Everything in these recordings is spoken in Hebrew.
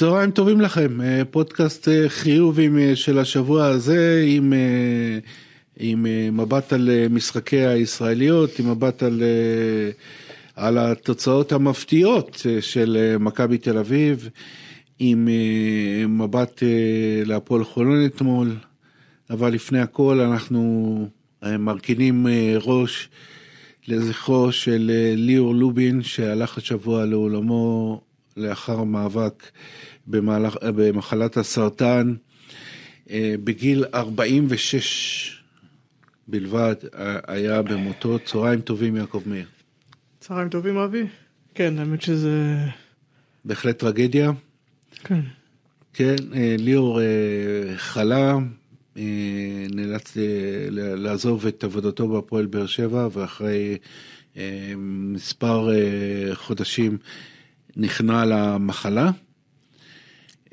צהריים טובים לכם, אה, פודקאסט אה, חיובים אה, של השבוע הזה עם, עם מבט על משחקי הישראליות, עם מבט על, על התוצאות המפתיעות של מכבי תל אביב, עם מבט להפועל חולון אתמול, אבל לפני הכל אנחנו מרכינים ראש לזכרו של ליאור לובין שהלך השבוע לעולמו לאחר מאבק במהלך, במחלת הסרטן אה, בגיל 46 בלבד אה, היה במותו. צהריים טובים יעקב מאיר. צהריים טובים אבי. כן, האמת שזה... בהחלט טרגדיה. כן. כן, אה, ליאור חלה, נאלץ לעזוב את עבודתו בהפועל באר שבע ואחרי מספר חודשים נכנע למחלה.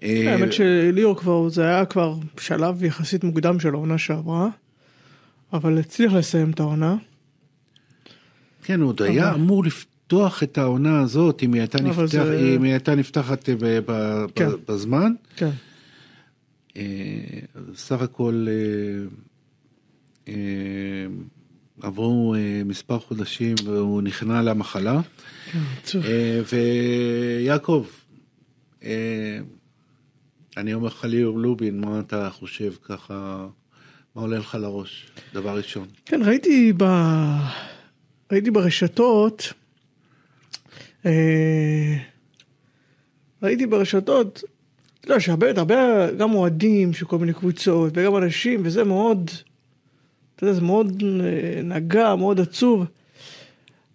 אה, האמת שליאור כבר, זה היה כבר שלב יחסית מוקדם של העונה שעברה, אבל הצליח לסיים את העונה. כן, הוא עוד היה אמור לפתוח את העונה הזאת, אם היא הייתה, נפתח, זה... אם היא הייתה נפתחת ב, ב, כן. בזמן. כן. אה, סך הכל אה, עברו מספר חודשים והוא נכנע למחלה. כן, ויעקב, אני אומר לך ליאור לובין, מה אתה חושב ככה, מה עולה לך לראש, דבר ראשון? כן, ראיתי, ב... ראיתי ברשתות, אה... ראיתי ברשתות, אתה יודע, שהרבה, הרבה, גם אוהדים של כל מיני קבוצות, וגם אנשים, וזה מאוד, אתה יודע, זה מאוד אה, נגע, מאוד עצוב.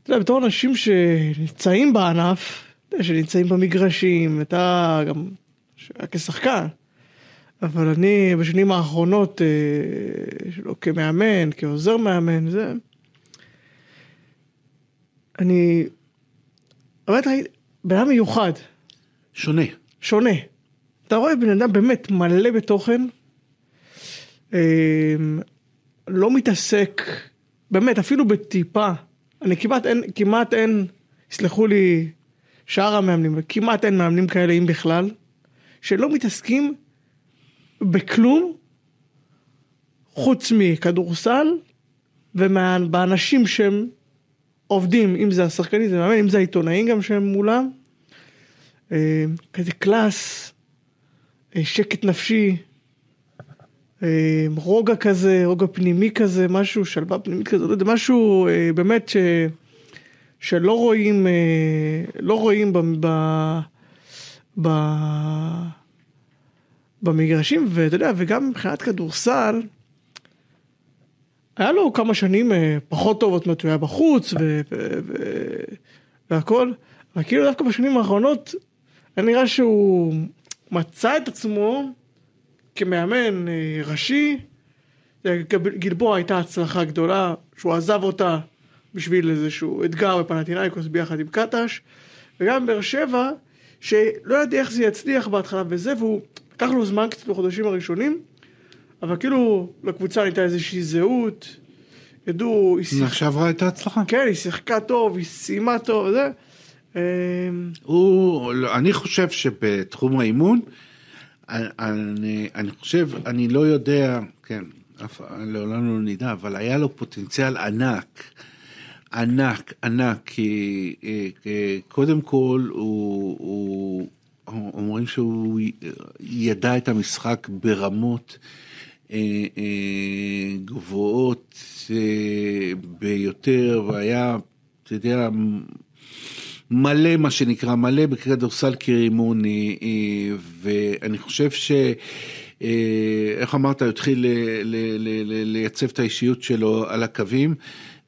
אתה יודע, בתור אנשים שנמצאים בענף, שנמצאים במגרשים, אתה גם כשחקן. אבל אני בשנים האחרונות, אה, שלא כמאמן, כעוזר מאמן, זה... אני... באמת ראיתי, בן אדם מיוחד. שונה. שונה. אתה רואה בן אדם באמת מלא בתוכן, אה, לא מתעסק, באמת, אפילו בטיפה. אני כמעט אין, כמעט אין, יסלחו לי שאר המאמנים, כמעט אין מאמנים כאלה, אם בכלל. שלא מתעסקים בכלום חוץ מכדורסל ובאנשים שהם עובדים, אם זה השחקנים, זה מאמן, אם זה העיתונאים גם שהם מולם. אה, כזה קלאס, אה, שקט נפשי, אה, רוגע כזה, רוגע פנימי כזה, משהו, שלווה פנימית כזה, לא משהו באמת ש... שלא רואים, לא רואים ב... ב... במגרשים, ואתה יודע, וגם מבחינת כדורסל, היה לו כמה שנים אה, פחות טובות, זאת הוא היה בחוץ ו- ו- והכל, אבל כאילו דווקא בשנים האחרונות, היה נראה שהוא מצא את עצמו כמאמן אה, ראשי, גלבוע הייתה הצלחה גדולה, שהוא עזב אותה בשביל איזשהו אתגר בפנטינאיקוס ביחד עם קטש, וגם באר שבע, שלא ידע איך זה יצליח בהתחלה וזה, והוא לקח לו זמן קצת בחודשים הראשונים, אבל כאילו לקבוצה הייתה איזושהי זהות, ידעו, היא שיחקה... שעברה הייתה הצלחה. כן, היא שיחקה טוב, היא סיימה טוב, וזה. אמ, הוא, אני חושב שבתחום האימון, אני, אני חושב, אני לא יודע, כן, אף, לעולם לא נדע, אבל היה לו פוטנציאל ענק. ענק, ענק, כי אה, קודם כל הוא, הוא אומרים שהוא ידע את המשחק ברמות אה, אה, גבוהות ביותר, והיה, אתה יודע, מלא מה שנקרא, מלא בכדורסל כרימון, ואני חושב ש... איך אמרת, הוא התחיל לייצב את האישיות שלו על הקווים.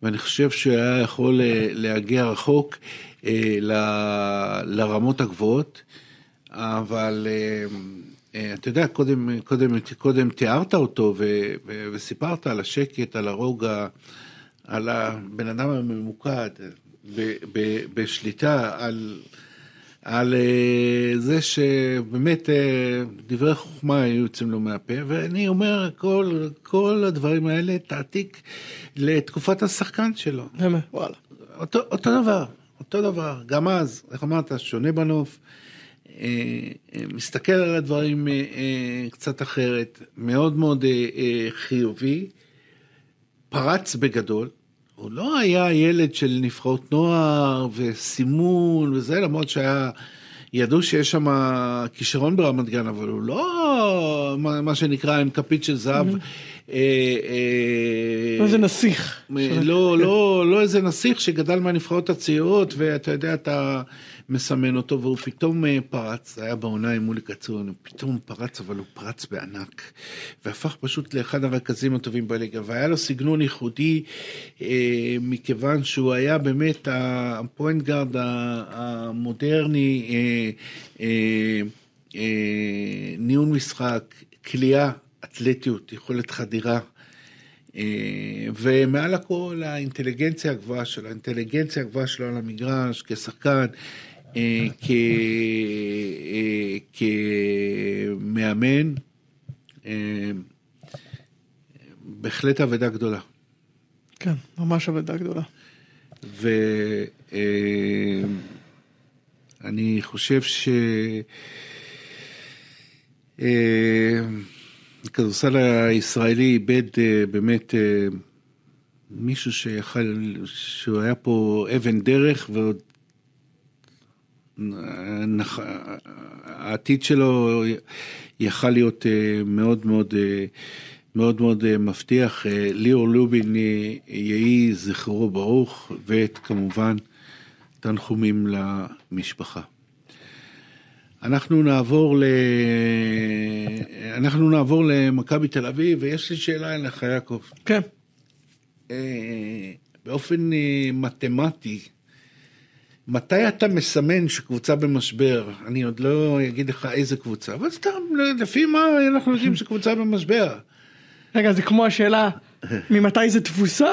ואני חושב שהוא היה יכול אה, להגיע רחוק אה, לרמות הגבוהות, אבל אה, אתה יודע, קודם, קודם, קודם תיארת אותו וסיפרת על השקט, על הרוגע, על הבן אדם הממוקד, בשליטה, על, על זה שבאמת דברי חוכמה היו יוצאים לו מהפה, ואני אומר, כל, כל הדברים האלה תעתיק לתקופת השחקן שלו. באמת, וואלה. אותו, אותו דבר, אותו דבר, גם אז, איך אמרת, שונה בנוף. מסתכל על הדברים קצת אחרת, מאוד מאוד חיובי, פרץ בגדול. הוא לא היה ילד של נבחרות נוער וסימון וזה, למרות שהיה, ידעו שיש שם כישרון ברמת גן, אבל הוא לא מה שנקרא עם כפית של זהב. לא איזה נסיך. לא, לא, לא איזה נסיך שגדל מהנבחרות הצעירות, ואתה יודע, אתה מסמן אותו, והוא פתאום אה, פרץ, זה היה בעונה עם מולי קצורין, הוא פתאום פרץ, אבל הוא פרץ בענק, והפך פשוט לאחד הרכזים הטובים בליגה, והיה לו סגנון ייחודי, אה, מכיוון שהוא היה באמת ה point guard המודרני, אה, אה, אה, ניהול משחק, כליאה, אתלטיות, יכולת חדירה. אה, ומעל הכל האינטליגנציה הגבוהה שלו, האינטליגנציה הגבוהה שלו על המגרש כשחקן, אה, אה, כמאמן, בהחלט אבדה גדולה. כן, ממש אבדה גדולה. ואני חושב ש... הכדורסל הישראלי איבד אה, באמת אה, מישהו שיכל, שהוא היה פה אבן דרך ועוד נח... העתיד שלו יכל להיות אה, מאוד מאוד מאוד מאוד מבטיח. ליאור לובין יהי זכרו ברוך ואת כמובן תנחומים למשפחה. אנחנו נעבור, ל... אנחנו נעבור למכבי תל אביב, ויש לי שאלה אליך, יעקב. כן. אה, באופן אה, מתמטי, מתי אתה מסמן שקבוצה במשבר? אני עוד לא אגיד לך איזה קבוצה, אבל סתם, לפי מה אנחנו יודעים שקבוצה במשבר? רגע, זה כמו השאלה, ממתי זה תבוסה?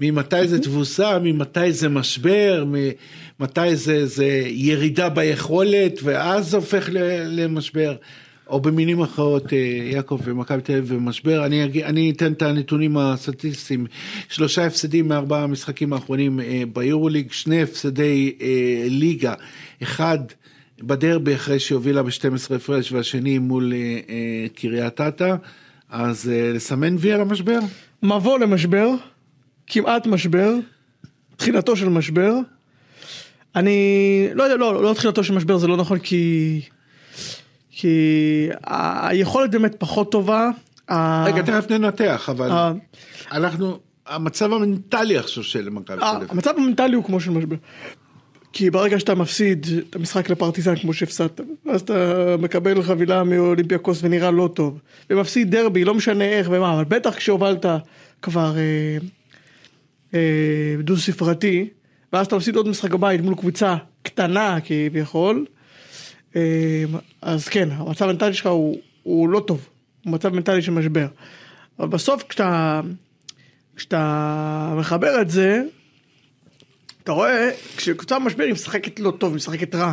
ממתי זה תבוסה, ממתי זה משבר, ממתי זה, זה ירידה ביכולת, ואז זה הופך למשבר. או במילים אחרות, אה, יעקב ומכבי תל אביב במשבר, אני, אני אתן את הנתונים הסטטיסטיים, שלושה הפסדים מארבעה המשחקים האחרונים אה, ביורוליג, שני הפסדי אה, ליגה, אחד בדרבי אחרי שהובילה ב-12 הפרש והשני מול קריית אתא, אז לסמן וי על המשבר? מבוא למשבר. כמעט משבר, תחילתו של משבר. אני לא יודע, לא, לא תחילתו של משבר זה לא נכון כי... כי היכולת באמת פחות טובה. רגע, תכף ננתח, אבל אנחנו, המצב המנטלי עכשיו של מכבי תל אביב. המצב המנטלי הוא כמו של משבר. כי ברגע שאתה מפסיד את המשחק לפרטיזן כמו שהפסדת, אז אתה מקבל חבילה מאולימפיאקוס ונראה לא טוב, ומפסיד דרבי, לא משנה איך ומה, אבל בטח כשהובלת כבר אה, דו ספרתי, ואז אתה מפסיד עוד משחק בבית מול קבוצה קטנה כביכול, אה, אז כן, המצב המנטלי שלך הוא, הוא לא טוב, הוא מצב מנטלי של משבר. אבל בסוף כשאתה, כשאתה מחבר את זה, אתה רואה, כשקבוצה במשבר היא משחקת לא טוב, היא משחקת רע.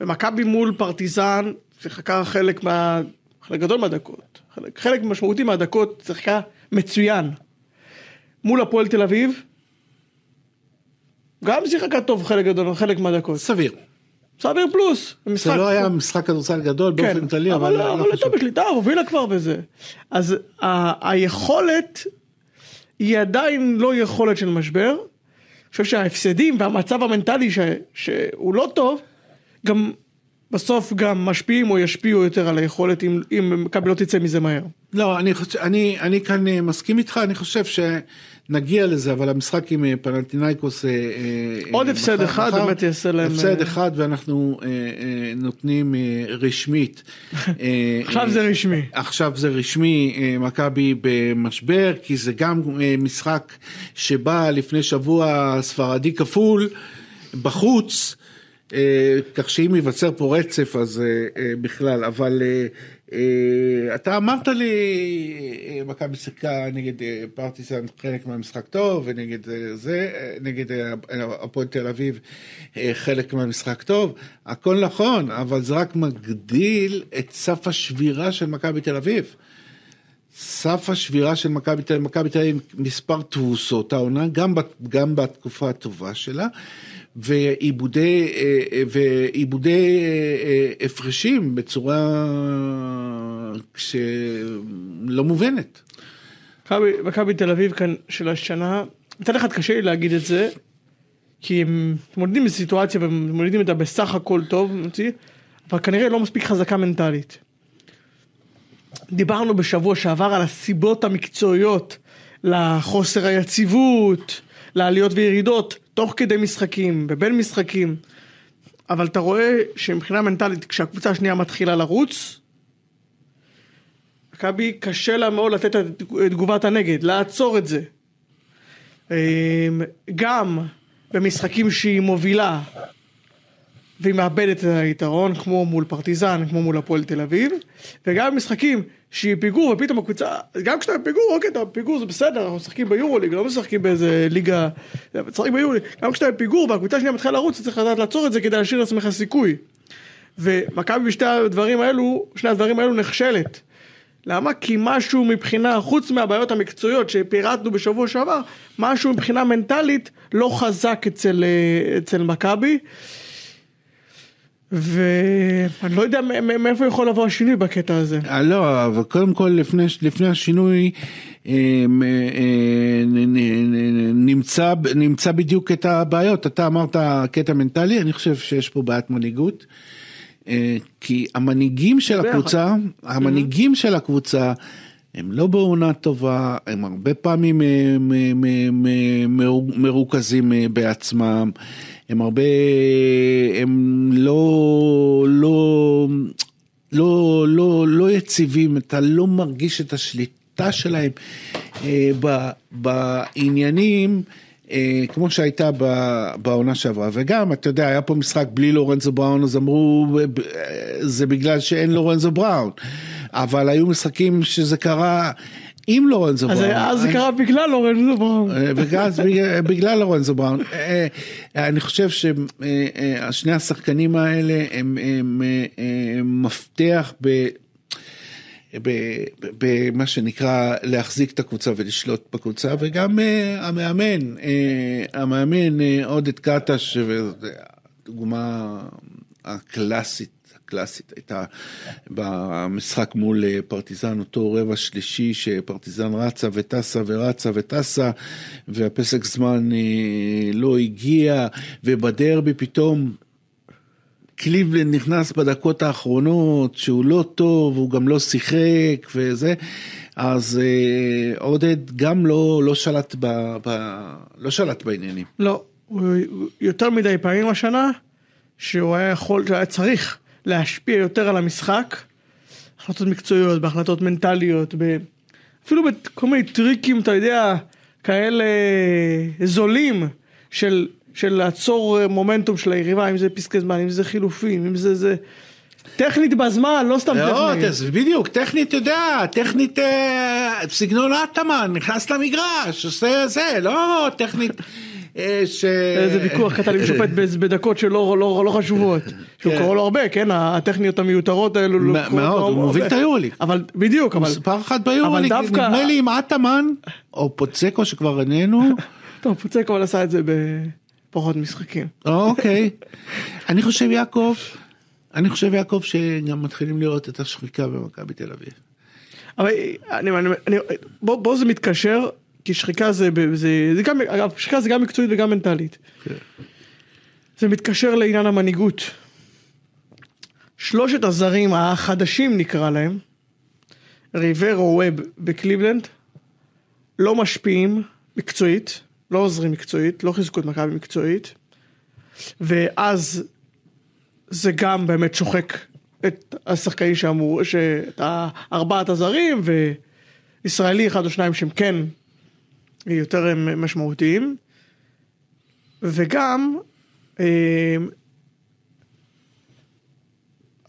ומכבי מול פרטיזן שיחקה חלק מה... חלק גדול מהדקות, חלק, חלק משמעותי מהדקות שיחקה מצוין. מול הפועל תל אביב, גם שיחקה טוב חלק גדול, חלק מהדקות. סביר. סביר פלוס. זה לא היה משחק כדורסל גדול כן, באופן כללי, אבל... אבל הייתה בקליטה, הובילה כבר בזה. אז היכולת היא עדיין לא יכולת של משבר. אני חושב שההפסדים והמצב המנטלי שהוא לא טוב, גם בסוף גם משפיעים או ישפיעו יותר על היכולת אם, אם מכבי לא תצא מזה מהר. לא, אני, חושב, אני, אני כאן אה, מסכים איתך, אני חושב שנגיע לזה, אבל המשחק עם אה, פנטינאיקוס... אה, עוד הפסד אחד מחר, באמת יעשה להם... הפסד אחד ואנחנו נותנים רשמית. עכשיו זה רשמי. עכשיו זה רשמי, מכבי במשבר, כי זה גם משחק שבא לפני שבוע ספרדי כפול בחוץ. אה, כך שאם ייווצר פה רצף אז אה, אה, בכלל, אבל אתה אמרת לי, מכבי שיחקה נגד פרטיסן חלק מהמשחק טוב, ונגד זה, נגד הפועל תל אביב חלק מהמשחק טוב, הכל נכון, אבל זה רק מגדיל את סף השבירה של מכבי תל אביב. סף השבירה של מכבי תל אביב, מכבי תל אביב מספר תבוסות העונה, גם, גם בתקופה הטובה שלה, ועיבודי, אה, אה, ועיבודי אה, הפרשים בצורה שלא מובנת. מכבי- תל אביב כאן של השנה, מצד אחד קשה לי להגיד את זה, כי הם מתמודדים עם סיטואציה ומתמודדים איתה בסך הכל טוב, אבל כנראה לא מספיק חזקה מנטלית. דיברנו בשבוע שעבר על הסיבות המקצועיות לחוסר היציבות, לעליות וירידות, תוך כדי משחקים, ובין משחקים, אבל אתה רואה שמבחינה מנטלית, כשהקבוצה השנייה מתחילה לרוץ, מכבי קשה לה מאוד לתת את תגובת הנגד, לעצור את זה. אמ, גם במשחקים שהיא מובילה והיא מאבדת את היתרון, כמו מול פרטיזן, כמו מול הפועל תל אביב, וגם במשחקים שהיא פיגור ופתאום הקבוצה, גם כשאתה בפיגור, אוקיי, אתה בפיגור זה בסדר, אנחנו משחקים ביורוליג, לא משחקים באיזה ליגה, משחקים ביורוליג, גם כשאתה בפיגור והקבוצה השנייה מתחילה לרוץ, אתה צריך לדעת לעצור את זה כדי להשאיר לעצמך סיכוי. ומכבי בשתי הדברים האלו, שני הדברים האלו נכשלת. למה? כי משהו מבחינה, חוץ מהבעיות המקצועיות שפירטנו בשבוע שעבר, משהו מבחינה מנטלית לא חזק אצל, אה, אצל מכבי. ואני לא יודע מאיפה יכול לבוא השינוי בקטע הזה. אה, לא, אבל קודם כל לפני, לפני השינוי אה, אה, נמצא, נמצא בדיוק את הבעיות. אתה אמרת קטע מנטלי, אני חושב שיש פה בעיית מנהיגות. כי המנהיגים של. הקבוצה, המנהיגים של הקבוצה, הם לא בעונה טובה, הם הרבה פעמים מ- מ- מ- מרו- מרוכזים בעצמם, הם הרבה, הם לא, לא, לא, לא, לא יציבים, אתה לא מרגיש את השליטה שלהם אה, ב- בעניינים. אה, כמו שהייתה ב- בעונה שעברה, וגם, אתה יודע, היה פה משחק בלי לורנזו בראון, אז אמרו, זה בגלל שאין לורנזו בראון, אבל היו משחקים שזה קרה עם לורנזו בראון. אז זה קרה בגלל לורנזו בראון. אה, בגלל, לורנזו בראון. אה, אה, אני חושב ששני השחקנים האלה הם, מפתח במה שנקרא להחזיק את הקבוצה ולשלוט בקבוצה וגם uh, המאמן, uh, המאמן uh, עודד קטש, הדוגמה הקלאסית, הקלאסית הייתה במשחק מול אה, פרטיזן, אותו רבע שלישי שפרטיזן רצה וטסה ורצה וטסה והפסק זמן לא הגיע ובדרבי פתאום קליבלנד נכנס בדקות האחרונות שהוא לא טוב, הוא גם לא שיחק וזה, אז אה, עודד גם לא, לא, שלט ב, ב, לא שלט בעניינים. לא, יותר מדי פעמים השנה, שהוא היה יכול, היה צריך להשפיע יותר על המשחק, החלטות מקצועיות, בהחלטות מנטליות, ב... אפילו בכל מיני טריקים, אתה יודע, כאלה זולים של, של לעצור מומנטום של היריבה, אם זה פסקי זמן, אם זה חילופים, אם זה זה... טכנית בזמן, לא סתם לא, טכנית. אז בדיוק, טכנית, אתה יודע, טכנית אה, סגנון אטמן, נכנס למגרש, עושה זה, לא טכנית אה, ש... איזה ויכוח קטן עם שופט בדקות שלא לא, לא חשובות. שהוא כן. קורא לו הרבה, כן, הטכניות המיותרות האלו. לא מאוד, הוא. מוביל את היורוליג. אבל בדיוק, אבל מספר אחת ביורוליג, נדמה לי עם אטמן, או פוצקו שכבר איננו, טוב, פוצק אבל עשה את זה בפחות משחקים. אוקיי. אני חושב יעקב, אני חושב יעקב שגם מתחילים לראות את השחיקה במכבי תל אביב. אבל אני, אני, אני, בוא, בוא זה מתקשר, כי שחיקה זה, זה, זה גם, אגב, שחיקה זה גם מקצועית וגם מנטלית. כן. זה מתקשר לעניין המנהיגות. שלושת הזרים החדשים נקרא להם, ריברו ווב בקליבלנד, לא משפיעים מקצועית, לא עוזרים מקצועית, לא חיזקו את מכבי מקצועית, ואז זה גם באמת שוחק את השחקנים שאמרו, את ארבעת הזרים וישראלי אחד או שניים שהם כן יותר משמעותיים, וגם אה,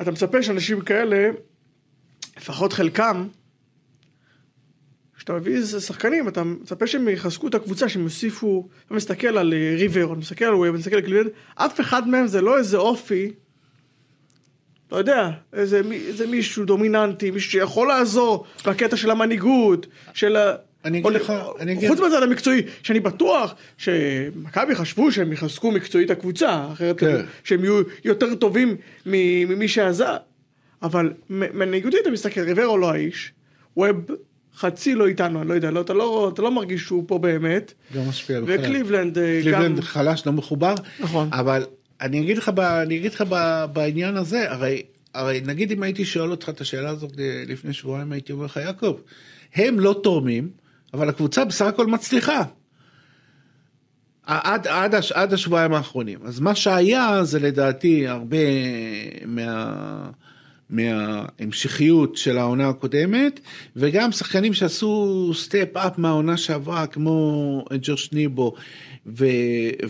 אתה מצפה שאנשים כאלה, לפחות חלקם, כשאתה מביא איזה שחקנים, אתה מצפה שהם יחזקו את הקבוצה, שהם יוסיפו, אתה מסתכל על אה, ריבר, אתה מסתכל על ווב, אתה מסתכל על קליבלנד, אף אחד מהם זה לא איזה אופי, אתה יודע, איזה, איזה מישהו דומיננטי, מישהו שיכול לעזור בקטע של המנהיגות, של ה... אני אגיד לך, אני אגיד... חוץ מהצד המקצועי, שאני בטוח שמכבי חשבו שהם יחזקו מקצועית הקבוצה, אחרת כן. שהם יהיו יותר טובים ממי שעזר. אבל מנהיגותי אתה מסתכל, ריברו לא האיש, ווב חצי לא איתנו, אני לא יודע, לא, אתה, לא, אתה לא מרגיש שהוא פה באמת. לא משפיע בכלל. וקליבלנד אה, גם... קליבלנד חלש, לא מחובר. נכון. אבל אני אגיד לך, ב, אני אגיד לך ב, בעניין הזה, הרי, הרי נגיד אם הייתי שואל אותך את השאלה הזאת אה, לפני שבועיים, הייתי אומר לך, יעקב, הם לא תורמים, אבל הקבוצה בסך הכל מצליחה. עד, עד, עד השבועיים האחרונים. אז מה שהיה זה לדעתי הרבה מה, מההמשכיות של העונה הקודמת, וגם שחקנים שעשו סטפ אפ מהעונה שעברה, כמו ג'וש ניבו ו,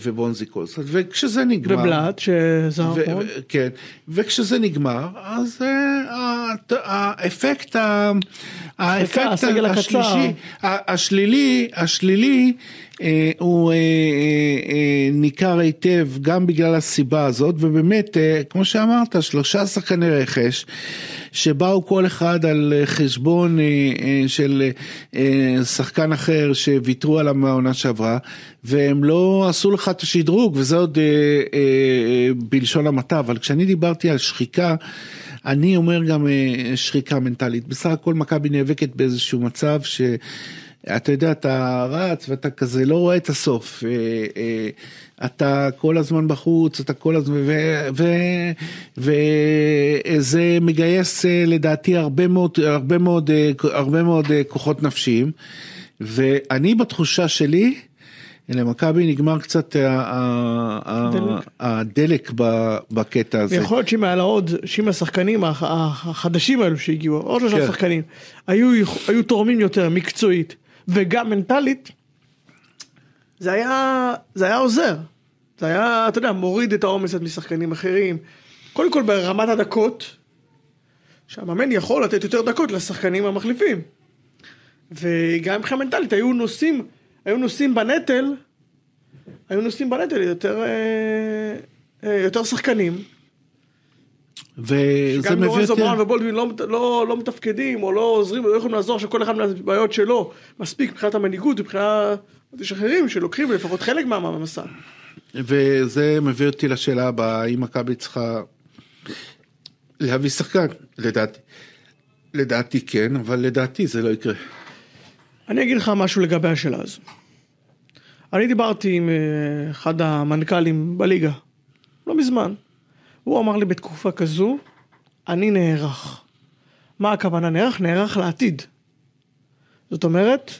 ובונזי קולסון, וכשזה נגמר... ובלאט שזר ו-. ו- כן, וכשזה נגמר, אז הת- האפקט, האפקט. השלישי, השלילי, השלילי, הוא אה, אה, אה, ניכר היטב גם בגלל הסיבה הזאת, ובאמת, אה, כמו שאמרת, שלושה שחקני רכש, שבאו כל אחד על אה, חשבון אה, אה, של אה, שחקן אחר שוויתרו עליו מהעונה שעברה, והם לא עשו לך את השדרוג, וזה עוד אה, אה, בלשון המעטה, אבל כשאני דיברתי על שחיקה, אני אומר גם אה, שחיקה מנטלית. בסך הכל מכבי נאבקת באיזשהו מצב ש... אתה יודע, אתה רץ ואתה כזה לא רואה את הסוף. אה, אה, אתה כל הזמן בחוץ, אתה כל הזמן, וזה מגייס אה, לדעתי הרבה מאוד, הרבה מאוד, הרבה מאוד כוחות נפשיים. ואני בתחושה שלי, למכבי נגמר קצת. הדלק בקטע הזה. ויכול להיות שאם היה לה עוד, שאם השחקנים הח- החדשים האלו שהגיעו, עוד שלושה כן. שחקנים, היו, היו תורמים יותר מקצועית וגם מנטלית, זה היה, זה היה עוזר. זה היה, אתה יודע, מוריד את העומס משחקנים אחרים. קודם כל ברמת הדקות, שהמאמן יכול לתת יותר דקות לשחקנים המחליפים. וגם מבחינה מנטלית, היו נושאים, היו נושאים בנטל, היו נושאים בנטל יותר, אה, אה, יותר שחקנים. וזה מביא לורנזו יותר... בראון ובולדווין לא, לא, לא מתפקדים או לא עוזרים, לא יכולים לעזור שכל אחד מהבעיות שלו מספיק מבחינת המנהיגות, מבחינת... יש אחרים שלוקחים לפחות חלק מה- מהמסע. וזה מביא אותי לשאלה הבאה, האם מכבי צריכה להביא שחקן? לדעתי. לדעתי כן, אבל לדעתי זה לא יקרה. אני אגיד לך משהו לגבי השאלה הזו. אני דיברתי עם אה, אחד המנכ"לים בליגה, לא מזמן. הוא אמר לי בתקופה כזו, אני נערך. מה הכוונה נערך? נערך לעתיד. זאת אומרת,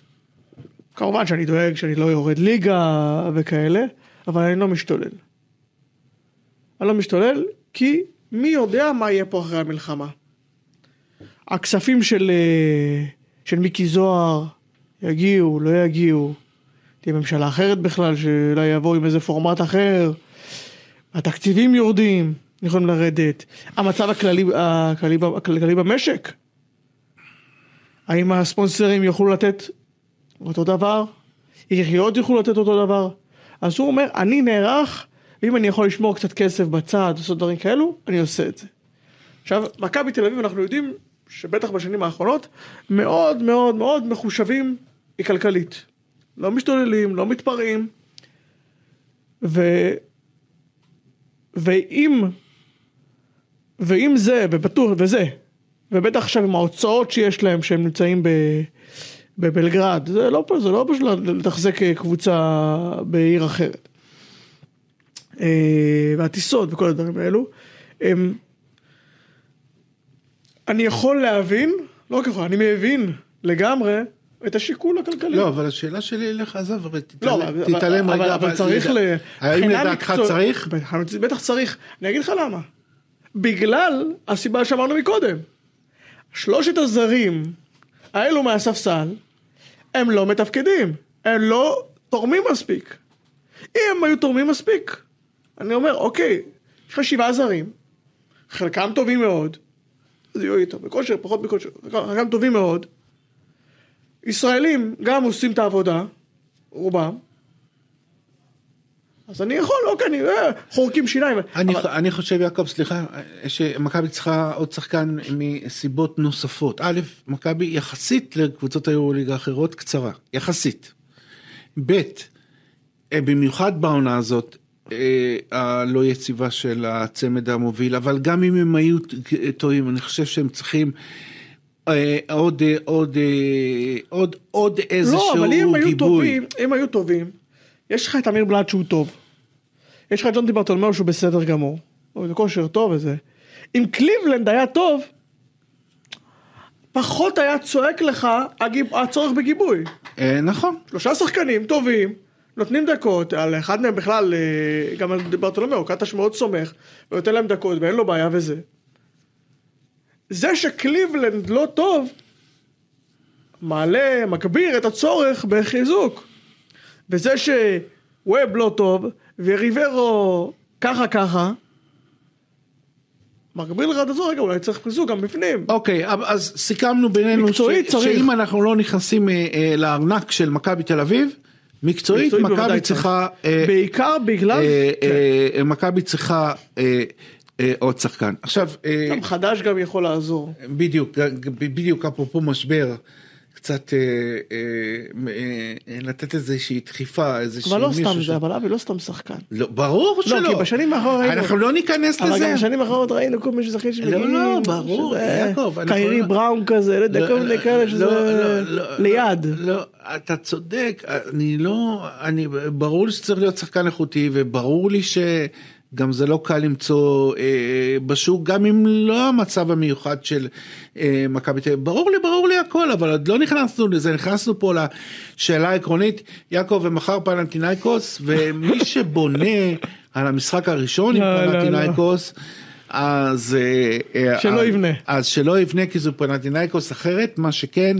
כמובן שאני דואג שאני לא יורד ליגה וכאלה, אבל אני לא משתולל. אני לא משתולל כי מי יודע מה יהיה פה אחרי המלחמה. הכספים של, אה, של מיקי זוהר יגיעו, לא יגיעו, תהיה ממשלה אחרת בכלל, שאולי יבואו עם איזה פורמט אחר, התקציבים יורדים, יכולים לרדת, המצב הכללי, הכללי, הכללי במשק, האם הספונסרים יוכלו לתת אותו דבר, עיריות יוכלו לתת אותו דבר, אז הוא אומר, אני נערך, ואם אני יכול לשמור קצת כסף בצד, לעשות דברים כאלו, אני עושה את זה. עכשיו, מכבי תל אביב, אנחנו יודעים שבטח בשנים האחרונות, מאוד מאוד מאוד מחושבים היא כלכלית. לא משתוללים, לא מתפרעים. ו... ואם, ואם זה, ובטוח, וזה, ובטח עכשיו עם ההוצאות שיש להם, שהם נמצאים ב... בבלגרד, זה לא, זה לא פשוט לתחזק קבוצה בעיר אחרת. אה, והטיסות וכל הדברים האלו. הם, אני יכול להבין, לא רק יכול, אני מבין לגמרי את השיקול הכלכלי. לא, אבל השאלה שלי אליך, עזוב, אבל לא, תתעלם- אבל- תתעלם אבל- רגע. אבל צריך ל... האם לדעתך צריך? בטח צריך. אני אגיד לך למה. בגלל הסיבה שאמרנו מקודם. שלושת הזרים האלו מהספסל, הם לא מתפקדים. הם לא תורמים מספיק. אם הם היו תורמים מספיק, אני אומר, אוקיי, יש לך שבעה זרים, חלקם טובים מאוד, אז יהיו איתו, בכושר, פחות בכושר, חלקם טובים מאוד. ישראלים גם עושים את העבודה, רובם. אז אני יכול, אוקיי, אני אה, חורקים שיניים. אני, אבל- אני חושב יעקב סליחה שמכבי צריכה עוד שחקן מסיבות נוספות א' מכבי יחסית לקבוצות היורוליגה האחרות קצרה יחסית. ב' אה, במיוחד בעונה הזאת אה, הלא יציבה של הצמד המוביל אבל גם אם הם היו טועים אני חושב שהם צריכים. אה, עוד עוד עוד עוד איזשהו לא, אבל אם היו גיבוי. טובים, אם היו טובים, יש לך את אמיר בלאט שהוא טוב. יש לך את ג'ון דיברטולמאו שהוא בסדר גמור. הוא בכושר טוב וזה. אם קליבלנד היה טוב, פחות היה צועק לך הגיב- הצורך בגיבוי. אה, נכון שלושה שחקנים טובים, נותנים דקות, על אחד מהם בכלל, אה, גם על ברטולומיאו, קטש מאוד סומך, ונותן להם דקות ואין לו בעיה וזה. זה שקליבלנד לא טוב, מעלה, מגביר את הצורך בחיזוק. וזה שווב לא טוב, וריברו ככה ככה, מגביר לך את הצורך, רגע, אולי צריך חיזוק גם בפנים. אוקיי, אז סיכמנו בינינו מקצועית ש- צריך. שאם אנחנו לא נכנסים אה, אה, לארנק של מכבי תל אביב, מקצועית מקצועית מכבי צריכה, אה, בעיקר בגלל, אה, כן. אה, מכבי צריכה אה, אה, עוד שחקן. עכשיו, אה, גם חדש גם יכול לעזור. בדיוק, בדיוק אפרופו משבר, קצת אה, אה, אה, לתת איזושהי דחיפה, איזושהי אבל לא מישהו סתם ש- זה, אבל אבי לא סתם שחקן. לא, ברור כי שלא. בשנים האחרונות ראינו- אנחנו לא ניכנס אבל לזה. גם בשנים האחרונות ראינו כל מיני שחקנים שמגיעים, לא, ברור, שזה יעקב, קיירי לא- בראון כזה, לא יודע, לא, כל מיני כאלה לא, שזה לא, לא, ליד. לא, לא, אתה צודק, אני לא, אני, ברור לי שצריך להיות שחקן איכותי וברור לי שגם זה לא קל למצוא אה, בשוק, גם אם לא המצב המיוחד של אה, מכבי תל אביב, ברור לי, ברור לי הכל, אבל עוד לא נכנסנו לזה, נכנסנו פה לשאלה העקרונית, יעקב ומחר פנטינאיקוס, ומי שבונה על המשחק הראשון עם לא, לא, לא. פנטינאיקוס, אז אה, אה, שלא אז- יבנה. אז שלא יבנה כי זו פנטינאיקוס אחרת, מה שכן,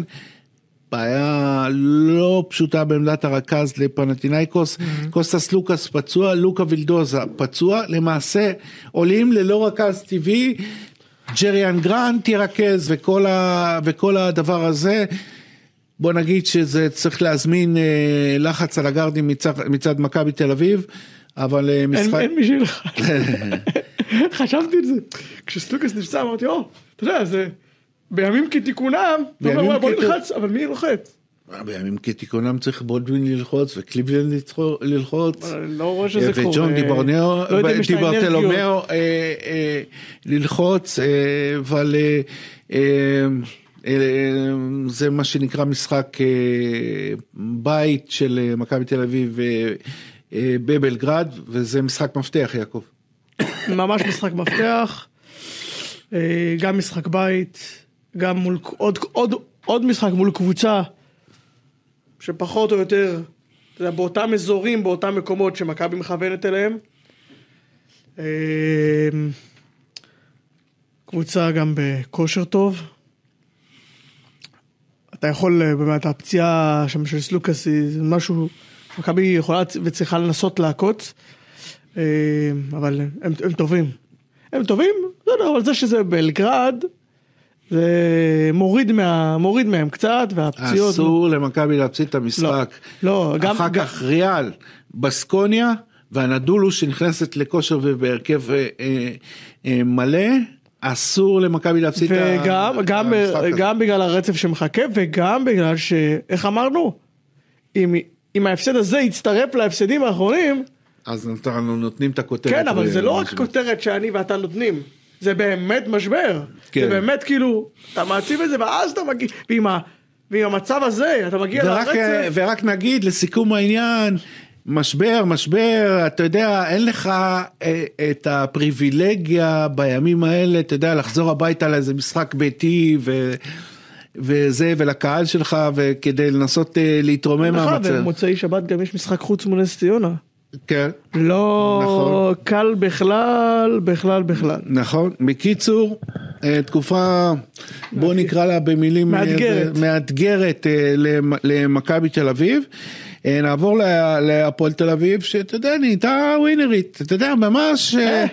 בעיה לא פשוטה בעמדת הרכז לפנטינאיקוס, קוסטס לוקאס פצוע, לוקה וילדוזה פצוע, למעשה עולים ללא רכז טבעי, ג'ריאן גרנט ירכז וכל, ה, וכל הדבר הזה. בוא נגיד שזה צריך להזמין אה, לחץ על הגארדים מצד, מצד מכבי תל אביב, אבל אה, אין משחק... אין מי שילחץ. חשבתי על זה. כשסלוקס נפצע אמרתי, או, אתה יודע, זה בימים כתיקונם, אתה אומר, בימים "וואי, בוא נלחץ, אבל מי לוחץ? בימים כתיקונם צריך בולדווין ללחוץ וקליבלנד לצחו- ללחוץ. אני לא רואה שזה קורה. וג'ון דיברנאו, לא. דיברטלומיאו אה, אה, ללחוץ, אה, אבל אה, אה, אה, זה מה שנקרא משחק אה, בית של אה, מכבי תל אביב אה, אה, בבלגרד, וזה משחק מפתח יעקב. ממש משחק מפתח, אה, גם משחק בית, גם מול עוד, עוד, עוד משחק מול קבוצה שפחות או יותר, יודע, באותם אזורים, באותם מקומות שמכבי מכוונת אליהם. אה, קבוצה גם בכושר טוב. אתה יכול, אה, באמת, הפציעה שם של סלוקאס היא משהו שמכבי יכולה וצריכה לנסות לעקוץ. אה, אבל הם, הם טובים. הם טובים, בסדר, אבל זה שזה בלגרד, זה מוריד, מה, מוריד מהם קצת, והפציעות... אסור למכבי להפסיד את המשחק. לא, גם- אחר גם- כך ריאל, בסקוניה, והנדולו שנכנסת לכושר ובהרכב אה, אה, אה, מלא, אסור למכבי להפסיד את ה- וגם את גם, המשחק הזה. גם בגלל הרצף שמחכה, וגם בגלל ש... איך אמרנו? אם, אם ההפסד הזה יצטרף להפסדים האחרונים, אז אנחנו נותנים את הכותרת. כן, אבל זה לא רק כותרת שאני ואתה נותנים, זה באמת משבר. כן. זה באמת כאילו, אתה מעציב את זה ואז אתה מגיע, ועם, ה, ועם המצב הזה, אתה מגיע ורק, אה, לרצף. ורק נגיד לסיכום העניין, משבר, משבר, אתה יודע, אין לך אה, את הפריבילגיה בימים האלה, אתה יודע, לחזור הביתה לאיזה משחק ביתי ו... וזה, ולקהל שלך, וכדי לנסות אה, להתרומם נכון, מהמצב. ומוצאי שבת גם יש משחק חוץ מול נס ציונה. כן, לא נכון. קל בכלל, בכלל, בכלל. נכון. בקיצור, אה, תקופה, בוא נקרא לה במילים... אה, מאתגרת. מאתגרת אה, למ- למכבי תל אביב. אה, נעבור לה- להפועל תל אביב, שאתה יודע, נהייתה ווינרית, אתה יודע, ממש, אה,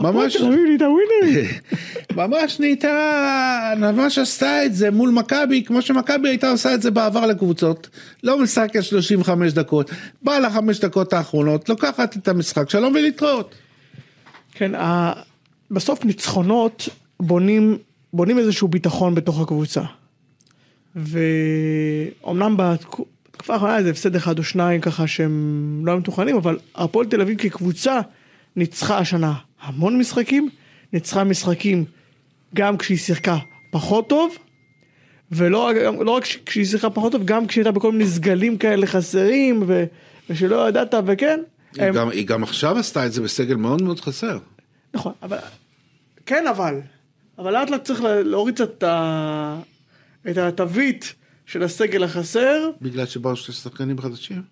ממש, תל אביב נהייתה ווינרית. ממש נהייתה, ממש עשתה את זה מול מכבי, כמו שמכבי הייתה עושה את זה בעבר לקבוצות. לא משחקת 35 דקות, באה לחמש דקות האחרונות, לוקחת את המשחק, שלום ולהתראות. כן, ה- בסוף ניצחונות בונים, בונים איזשהו ביטחון בתוך הקבוצה. ואומנם בתקו- האחרונה היה איזה הפסד אחד או שניים ככה שהם לא היו מתוכננים, אבל הפועל תל אביב כקבוצה ניצחה השנה המון משחקים, ניצחה משחקים גם כשהיא שיחקה פחות טוב, ולא לא רק כשהיא שיחקה פחות טוב, גם כשהיא הייתה בכל מיני סגלים כאלה חסרים, ו, ושלא ידעת, וכן. היא הם- גם, היא גם עכשיו עשתה את זה בסגל מאוד מאוד חסר. נכון, אבל... כן אבל, אבל לאט לאט צריך לה- להוריד קצת את ה- את התווית של הסגל החסר. בגלל שבאו שני שחקנים חדשים?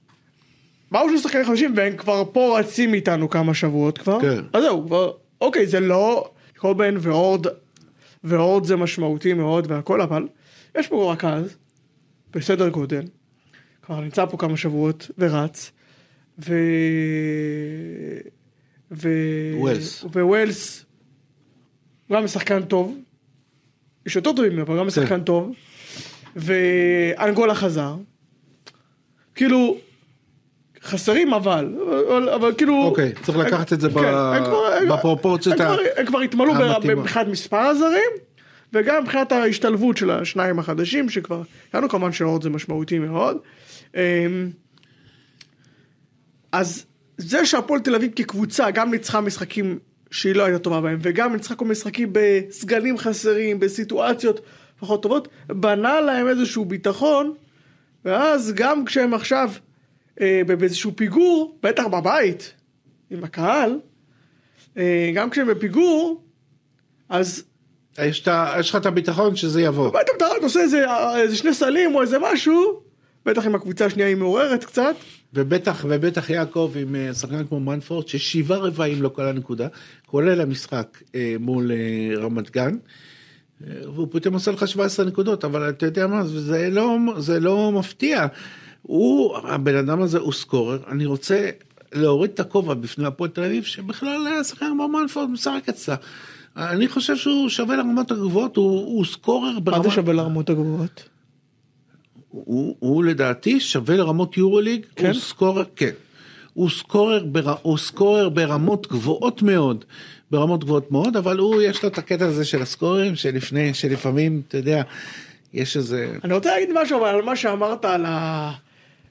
באו שני שחקנים חדשים והם כבר פה רצים איתנו כמה שבועות כבר. כן. אז זהו, כבר, אוקיי, זה לא קובן והורד, והורד זה משמעותי מאוד והכל, אבל יש פה רכז, בסדר גודל, כבר נמצא פה כמה שבועות ורץ, ו... ו... ווילס. וווילס, גם שחקן טוב, יש יותר טובים אבל גם שחקן טוב, ואנגולה חזר, כאילו, חסרים אבל, אבל, אבל כאילו... אוקיי, צריך לקחת את זה ב- כן, כבר- הם- בפרופורציות הם ה- כבר- הם כבר התמלאו ב- המתאימות. מבחינת מספר הזרים, וגם מבחינת ההשתלבות של השניים החדשים, שכבר, לנו כמובן שאורד זה משמעותי מאוד. אמ, אז זה שהפועל תל אביב כקבוצה גם ניצחה משחקים שהיא לא הייתה טובה בהם, וגם ניצחה כל מיני משחקים בסגלים חסרים, בסיטואציות פחות טובות, בנה להם איזשהו ביטחון, ואז גם כשהם עכשיו אה, באיזשהו פיגור, בטח בבית, עם הקהל, אה, גם כשהם בפיגור, אז יש, ה- יש לך את הביטחון שזה יבוא. בטח אתה רק עושה איזה, איזה שני סלים או איזה משהו, בטח אם הקבוצה השנייה היא מעוררת קצת, ובטח, ובטח יעקב עם אה, שחקן כמו מנפורד, ששבעה רבעים לא כל הנקודה, כולל המשחק אה, מול אה, רמת גן. אה, והוא פתאום עושה לך 17 נקודות, אבל אתה יודע מה, זה לא, זה לא מפתיע. הוא, הבן אדם הזה הוא סקורר, אני רוצה להוריד את הכובע בפני הפועל תל אביב, שבכלל היה שחקן כמו מנפורד משחק אצלה. אני חושב שהוא שווה לרמות הגבוהות, הוא, הוא סקורר מה ברמה... זה שווה לרמות הגבוהות? הוא, הוא לדעתי שווה לרמות יורוליג, כן? הוא סקורר, כן. הוא סקורר, בר, הוא סקורר ברמות גבוהות מאוד, ברמות גבוהות מאוד, אבל הוא יש לו את הקטע הזה של הסקוררים, שלפני, שלפעמים, אתה יודע, יש איזה... אני רוצה להגיד משהו אבל על מה שאמרת על ה...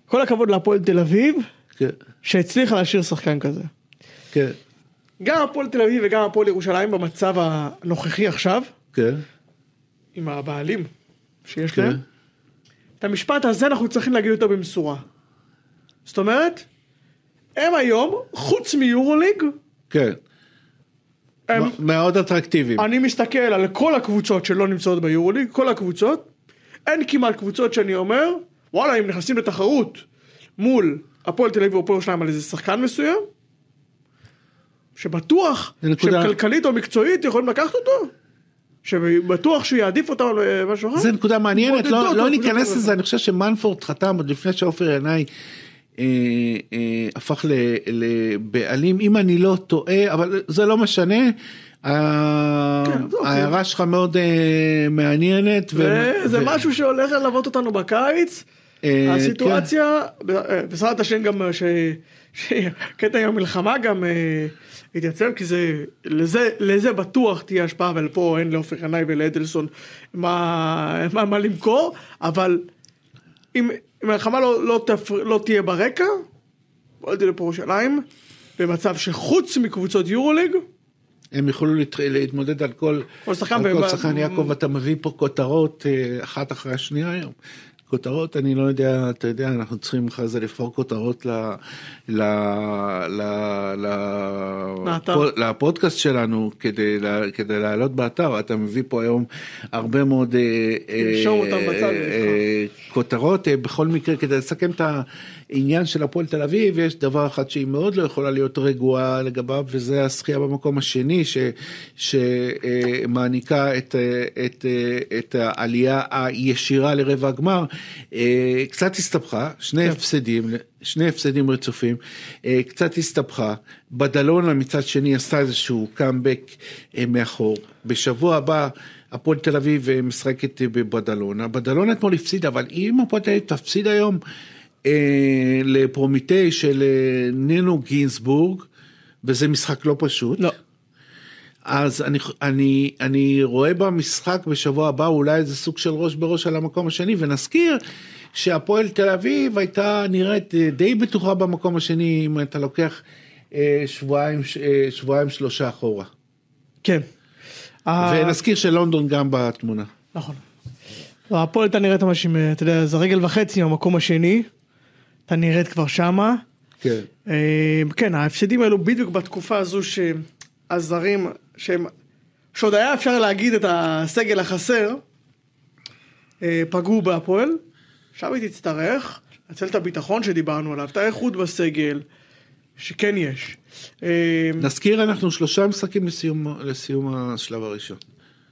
כל הכבוד להפועל תל אביב, כן, שהצליחה להשאיר שחקן כזה. כן, גם הפועל תל אביב וגם הפועל ירושלים במצב הנוכחי עכשיו, כן, עם הבעלים שיש כן. להם, את המשפט הזה אנחנו צריכים להגיד אותו במשורה. זאת אומרת, הם היום, חוץ מיורוליג, כן. הם, מאוד אטרקטיביים. אני מסתכל על כל הקבוצות שלא נמצאות ביורוליג, כל הקבוצות, אין כמעט קבוצות שאני אומר, וואלה, אם נכנסים לתחרות מול הפועל תל אביב והפועל ירושלים על איזה שחקן מסוים, שבטוח, זה נקודה- שכלכלית או מקצועית יכולים לקחת אותו, שבטוח שהוא יעדיף אותם למשהו אחר. זו נקודה מעניינת, לא, לא אבל ניכנס. לזה, אני חושב שמנפורד חתם עוד לפני שעופר ינאי אה, אה, הפך ל- לבעלים, אם אני לא טועה, אבל זה לא משנה. כן, אוקיי. ההערה שלך מאוד אה, מעניינת. ו- משהו שהולך ללוות אותנו בקיץ. אה, הסיטואציה, ב- אה, בעזרת השם גם אה, שקטע עם המלחמה גם אה, יתייצב, כי זה, לזה, לזה בטוח תהיה השפעה, אבל פה אין לעופר ינאי ולאדלסון מה, מה, מה למכור, אבל אם, אם המלחמה לא, לא, תפר, לא תהיה ברקע, לפה ירושלים, במצב שחוץ מקבוצות יורוליג, הם יוכלו להת- להתמודד על כל, כל שחקן על כל שחקן יעקב, אתה מביא פה כותרות אה, אחת אחרי השנייה היום. כותרות, אני לא יודע, אתה יודע, אנחנו צריכים אחרי זה לבחור כותרות ל, ל, ל, ל, לאתר. לפודקאסט שלנו כדי, לה- כדי לעלות באתר. אתה מביא פה היום הרבה מאוד אה, אה, אה. אה, כותרות, אה, בכל מקרה, כדי לסכם את העניין של הפועל תל אביב, יש דבר אחד שהיא מאוד לא יכולה להיות רגועה לגביו, וזה הזכייה במקום השני, ש- שמעניקה את, את, את העלייה הישירה לרבע הגמר, אה, קצת הסתבכה, שני כן. הפסדים, שני הפסדים רצופים, אה, קצת הסתבכה, בדלונה מצד שני עשתה איזשהו קאמבק אה, מאחור, בשבוע הבא הפועל תל אביב משחקת בבדלונה, בדלונה אתמול הפסידה, אבל אם הפועל תל אביב תפסיד היום אה, לפרומיטי של אה, נינו גינסבורג, וזה משחק לא פשוט. לא. אז אני, אני, אני רואה במשחק בשבוע הבא אולי איזה סוג של ראש בראש על המקום השני, ונזכיר שהפועל תל אביב הייתה נראית אה, די בטוחה במקום השני, אם אתה לוקח אה, שבועיים, אה, שבועיים שלושה אחורה. כן. ונזכיר שלונדון גם בתמונה. נכון. לא, הפועל הייתה נראית ממש עם, אתה יודע, זה רגל וחצי מהמקום השני. הייתה נראית כבר שמה. כן. אה, כן, ההפסדים האלו בדיוק בתקופה הזו שהזרים, שהם, שעוד היה אפשר להגיד את הסגל החסר, אה, פגעו בהפועל. עכשיו היא תצטרך לנצל את הביטחון שדיברנו עליו, את האיכות בסגל, שכן יש. אה, נזכיר אנחנו שלושה משחקים לסיום, לסיום השלב הראשון.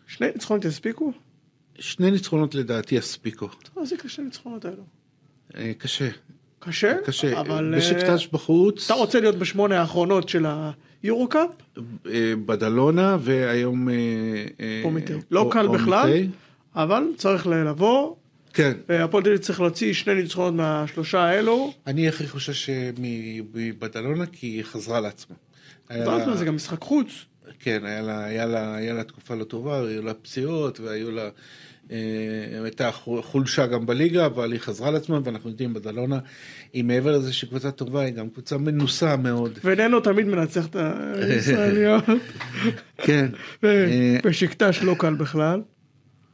שני ניצחונות יספיקו? שני ניצחונות לדעתי יספיקו. צריך להזיק לשני ניצחונות האלו. קשה, קשה, קשה. אבל אה, בשקטש בחוץ. אתה רוצה להיות בשמונה האחרונות של היורו קאפ? אה, בדלונה והיום... אה, אה, פרומיטי. לא קל בכלל. אבל צריך לבוא, כן. והפועל תל אביב צריך להוציא שני ניצחונות מהשלושה האלו. אני הכי חושש אה, מבדלונה כי היא חזרה לעצמה. לה- זה גם משחק חוץ. כן, היה לה, היה, לה, היה לה תקופה לא טובה, היו לה פציעות והיו לה... אה, הייתה חו- חולשה גם בליגה, אבל היא חזרה לעצמה, ואנחנו יודעים, בדלונה, היא מעבר לזה שהיא קבוצה טובה, היא גם קבוצה מנוסה מאוד. וננו תמיד מנצח את הישראליות. כן. אה, בשקטש לא קל בכלל.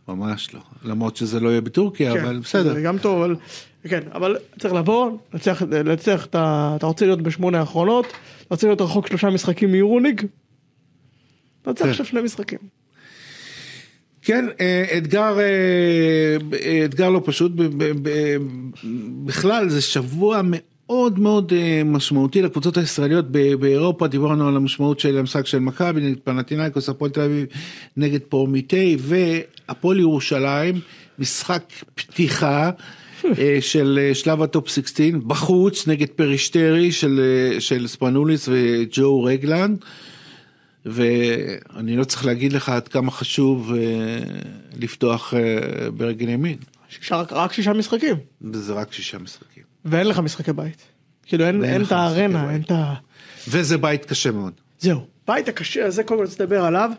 ממש לא. למרות שזה לא יהיה בטורקיה, כן, אבל בסדר. זה גם טוב, אבל... כן, אבל צריך לבוא, לנצח, לנצח את ה... אתה רוצה להיות בשמונה האחרונות, אתה רוצה להיות רחוק שלושה משחקים מיורוליג? אתה צריך כן. עכשיו שני משחקים. כן, אה, אתגר, אה, אתגר לא פשוט, בכלל זה שבוע מאוד מאוד אה, משמעותי לקבוצות הישראליות באירופה, דיברנו על המשמעות של המשחק של מכבי נגד פנטינאיקוס, הפועל תל אביב נגד פרומיטי והפועל ירושלים, משחק פתיחה. של שלב הטופ 16 בחוץ נגד פריסטרי של, של ספנוליס וג'ו רגלנד ואני לא צריך להגיד לך עד כמה חשוב אה, לפתוח אה, ברגל ימין, שישה- רק שישה משחקים. וזה רק שישה משחקים. ואין לך משחקי בית. כאילו אין, אין את הארנה, אין את ה... וזה בית קשה מאוד. זהו. בית הקשה הזה, קודם כל רוצה לדבר עליו.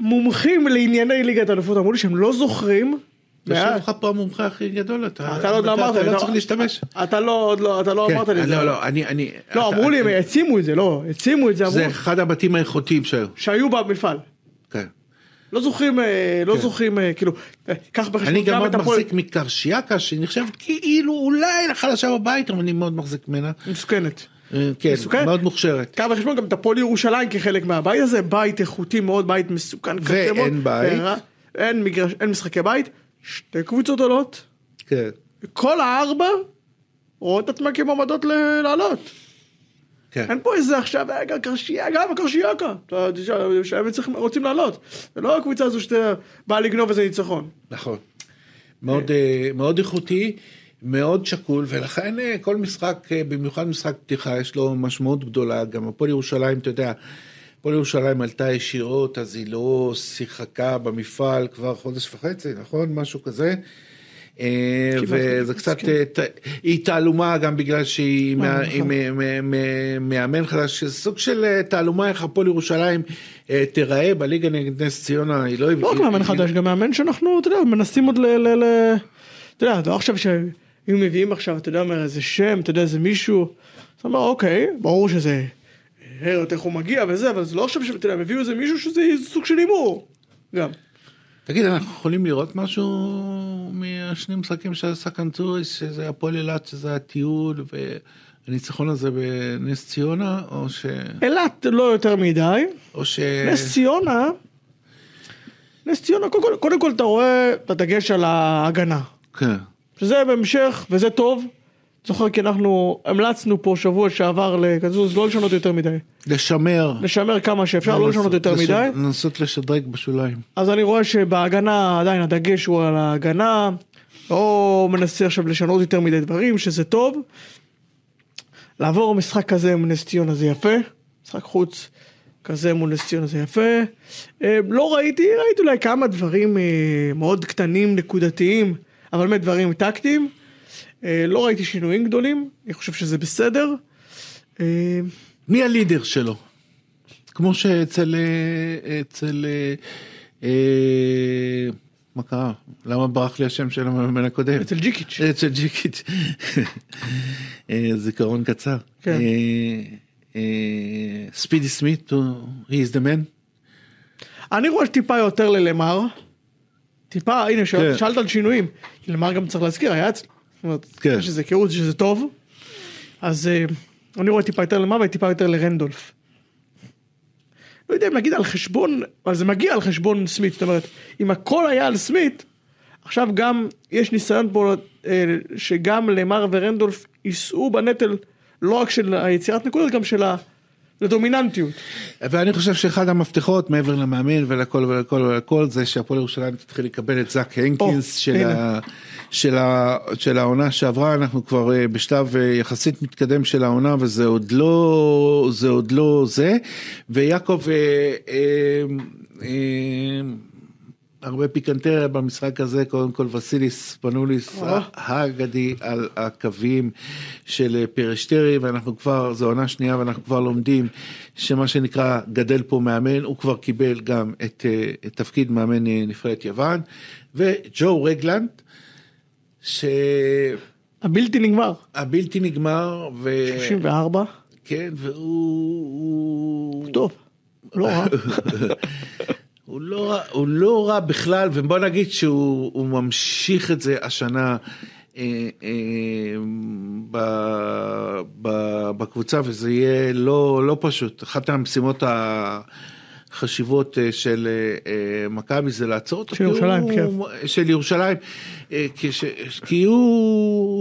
מומחים לענייני ליגת האלופות אמרו לי שהם לא זוכרים. מאז- לך פה המומחה הכי גדול, אתה אתה עוד לא אמרת אתה לי, לא צריך להשתמש. אתה לא, עוד לא, אתה לא כן, אמרת לי את זה. לא, לא, אני, אני, לא, אמרו לי, הם העצימו את זה, לא, העצימו את זה, זה אחד הבתים האיכותיים שהיו. שהיו במפעל. כן. לא זוכרים, אה, לא כן. זוכרים, אה, כאילו, אה, קח בחשבון אני גם מאוד מחזיק מקרשיאקה שנחשבת כאילו אולי לחלשה בבית, אבל אני מאוד מחזיק ממנה. מסוכנת. אה, כן, מסוכנת. מאוד מוכשרת. קח בחשבון גם את הפועל ירושלים כחלק מהבית הזה, בית איכותי מאוד, בית מסוכן, ואין בית. אין מגרש, אין משחקי בית, שתי קבוצות עולות, כן. כל הארבע רואות את עצמן כמועמדות לעלות. כן. אין פה איזה עכשיו, גם קרשייה, גם הקרשיאקה, שהם רוצים לעלות. זה לא הקבוצה הזו שאתה בא לגנוב איזה ניצחון. נכון. מאוד, אה, מאוד איכותי, מאוד שקול, ולכן אה, כל משחק, אה, במיוחד משחק פתיחה, יש לו משמעות גדולה. גם הפועל ירושלים, אתה יודע, הפועל ירושלים עלתה ישירות, אז היא לא שיחקה במפעל כבר חודש וחצי, נכון? משהו כזה. אה, וזה קצת, כן. אה, היא תעלומה גם בגלל שהיא נכון. מ- מאמן חדש, סוג של אה, תעלומה איך הפועל ירושלים אה, תיראה בליגה נגד נס ציונה, היא לא... לא רק מאמן חדש, גם מאמן שאנחנו, אתה יודע, מנסים עוד ל... אתה יודע, לא עכשיו שהיו מביאים עכשיו, אתה יודע, איזה שם, אתה יודע, איזה מישהו, אתה אומר, אוקיי, ברור שזה, הרט איך הוא מגיע וזה, אבל זה לא עכשיו שאתה יודע, הם הביאו איזה מישהו שזה סוג של הימור, גם. תגיד, אנחנו יכולים לראות משהו מהשני משחקים כאן צוריס, שזה הפועל אילת, שזה הטיול והניצחון הזה בנס ציונה, או ש... אילת לא יותר מדי, או ש... נס ציונה, נס ציונה, קודם כל, קודם כל אתה רואה את הדגש על ההגנה. כן. שזה בהמשך, וזה טוב. זוכר כי אנחנו המלצנו פה שבוע שעבר לקזוז לא לשנות יותר מדי. לשמר. לשמר כמה שאפשר, לא לשנות יותר מדי. לנסות לשדרג בשוליים. אז אני רואה שבהגנה עדיין הדגש הוא על ההגנה. לא מנסה עכשיו לשנות יותר מדי דברים, שזה טוב. לעבור משחק כזה מול נס ציונה זה יפה, משחק חוץ כזה מול נס ציונה זה יפה. אה, לא ראיתי, ראיתי אולי כמה דברים אה, מאוד קטנים, נקודתיים, אבל באמת דברים טקטיים. אה, לא ראיתי שינויים גדולים, אני חושב שזה בסדר. אה, מי הלידר שלו? כמו שאצל... אה, אצל... מה קרה? למה ברח לי השם של המאמן הקודם? אצל ג'יקיץ'. אצל ג'יקיץ'. זיכרון קצר. כן. ספידי סמית, he is the man. אני רואה טיפה יותר ללמר. טיפה, הנה, כן. שאלת על שינויים. למר גם צריך להזכיר, היה אצלי. כן. יש איזה היכרות שזה טוב. אז אה, אני רואה טיפה יותר למר וטיפה יותר לרנדולף. לא יודע אם להגיד על חשבון, אבל זה מגיע על חשבון סמית. זאת אומרת, אם הכל היה על סמית, עכשיו גם יש ניסיון פה אה, שגם למר ורנדולף יישאו בנטל לא רק של היצירת נקודות, גם של הדומיננטיות. ואני חושב שאחד המפתחות מעבר למאמן ולכל ולכל ולכל זה שהפועל ירושלים תתחיל לקבל את זאק הנקינס או, של. ה, של, ה, של העונה שעברה אנחנו כבר אה, בשלב אה, יחסית מתקדם של העונה וזה עוד לא זה עוד לא זה ויעקב אה, אה, אה, הרבה פיקנטריה במשחק הזה, קודם כל וסיליס פנוליס. האגדי על הקווים של פרשטרי, ואנחנו כבר, זו עונה שנייה ואנחנו כבר לומדים שמה שנקרא גדל פה מאמן, הוא כבר קיבל גם את, אה, את תפקיד מאמן אה, נבחרת יוון, וג'ו רגלנד, שהבלתי הבלתי נגמר. נגמר, ו... 34. כן, והוא... הוא- טוב. לא רע. הוא לא, רע- הוא לא רע בכלל, ובוא נגיד שהוא הוא ממשיך את זה השנה אה, אה, ב, ב, בקבוצה, וזה יהיה לא, לא פשוט. אחת המשימות החשיבות אה, של אה, אה, מכבי זה לעצור אותו. של ירושלים, הוא, של ירושלים, אה, כי, הוא,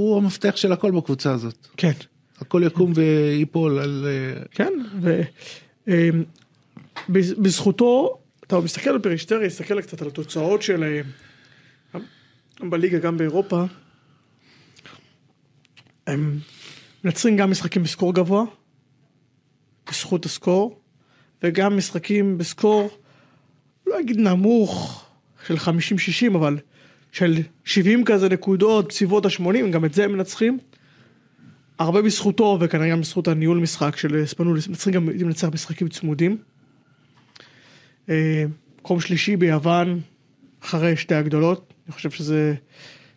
הוא המפתח של הכל בקבוצה הזאת. כן. הכל יקום וייפול על... כן. ו... אתה מסתכל על פרישטרי, מסתכל קצת על התוצאות של... אה, גם בליגה, גם באירופה. הם מנצחים גם משחקים בסקור גבוה, בזכות הסקור, וגם משחקים בסקור, לא אגיד נמוך, של 50-60, אבל של 70 כזה נקודות, בסביבות ה-80, גם את זה הם מנצחים. הרבה בזכותו, וכנראה גם בזכות הניהול משחק של ספנוליס, מנצחים גם לנצח משחקים צמודים. אה, מקום שלישי ביוון, אחרי שתי הגדולות, אני חושב שזה,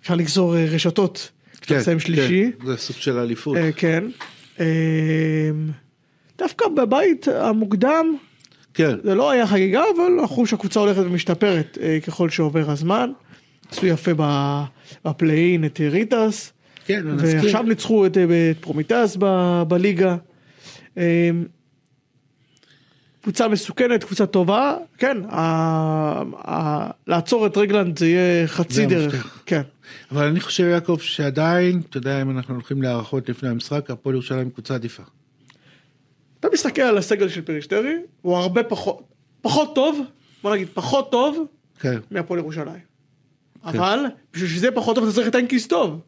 אפשר לגזור אה, רשתות, לסיים שלישי. כן, זה סוג של אליפות. אה, כן. דווקא בבית המוקדם, כן. זה לא היה חגיגה, אבל אנחנו רואים שהקבוצה הולכת ומשתפרת ככל שעובר הזמן. עשו יפה ב play-in את ריטאס, כן. ועכשיו ניצחו את, את פרומיטס ב- בליגה. קבוצה מסוכנת, קבוצה טובה, כן, ה- ה- לעצור את רגלנד זה יהיה חצי זה דרך, המפתח. כן, אבל אני חושב יעקב שעדיין, אתה יודע אם אנחנו הולכים להערכות לפני המשחק, הפועל ירושלים קבוצה עדיפה. אתה מסתכל על הסגל של פריסטרי, הוא הרבה פחות, פחות טוב, בוא נגיד פחות טוב כן. מהפועל ירושלים. אבל בשביל שזה פחות טוב אתה צריך את הנקינס טוב.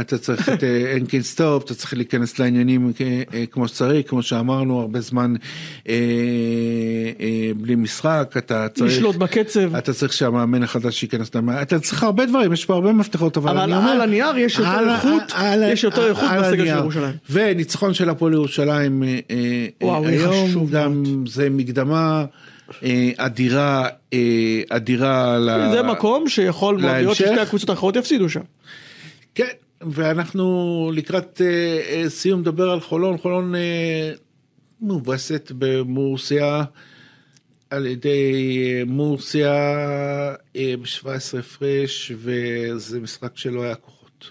אתה צריך את אה, הנקינס טוב, אתה צריך להיכנס לעניינים אה, אה, כמו שצריך, כמו שאמרנו, הרבה זמן אה, אה, בלי משחק, אתה צריך... לשלוט בקצב. אתה צריך שהמאמן החדש ייכנס למאמן, אתה צריך הרבה דברים, יש פה הרבה מפתחות, אבל, אבל אני אומר... על הנייר יש יותר על- איכות, על- יש יותר על- איכות בסגל של. ירושלים. וניצחון של הפועל ירושלים אה, אה, וואו, אה, היום, גם זה מקדמה אה, אדירה, אה, אדירה ל... זה מקום שיכול מאוד להיות? ששתי הקבוצות האחרות יפסידו שם. כן, ואנחנו לקראת אה, אה, סיום נדבר על חולון, חולון אה, מובסת במורסיה על ידי מורסיה אה, ב-17 הפרש, וזה משחק שלא היה כוחות.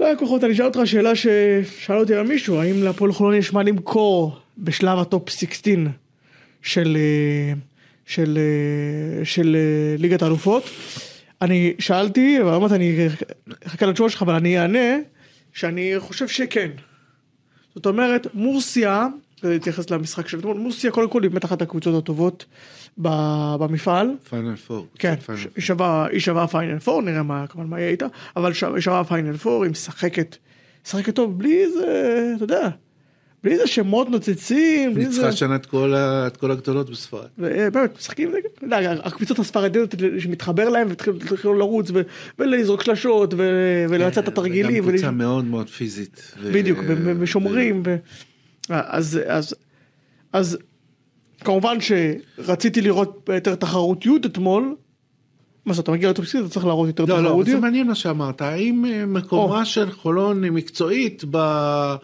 לא היה כוחות, אני אשאל אותך שאלה ששאל אותי על מישהו, האם להפועל חולון יש מה למכור בשלב הטופ 16 של, של, של אה, ליגת האלופות? אני שאלתי, אבל אמרת אני אחכה לתשובה שלך, אבל אני אענה שאני חושב שכן. זאת אומרת, מורסיה להתייחס למשחק של אתמול, מורסיה קודם כל היא באמת אחת הקבוצות הטובות במפעל. פיינל פור. כן. היא שווה, היא פיינל פור, נראה מה, כמובן מה יהיה איתה, אבל היא שווה פיינל פור, היא משחקת, משחקת טוב, בלי איזה, אתה יודע, בלי איזה שמות נוצצים, ניצחה השנה את כל הגדולות בספרד. ובאמת, משחקים, אתה יודע, הקבוצות הספרדיות שמתחבר להם והתחילו לרוץ ולזרוק שלשות ולבצע את התרגילים. גם קבוצה מאוד מאוד פיזית. בדיוק, ושומרים, אז, אז, אז כמובן שרציתי לראות יותר תחרותיות אתמול, מה שאתה מגיע לטופסית אתה צריך להראות יותר לא, לא, אבל זה תחרותיות. מעניין מה שאמרת. האם אה, מקומה של חולון היא מקצועית ב-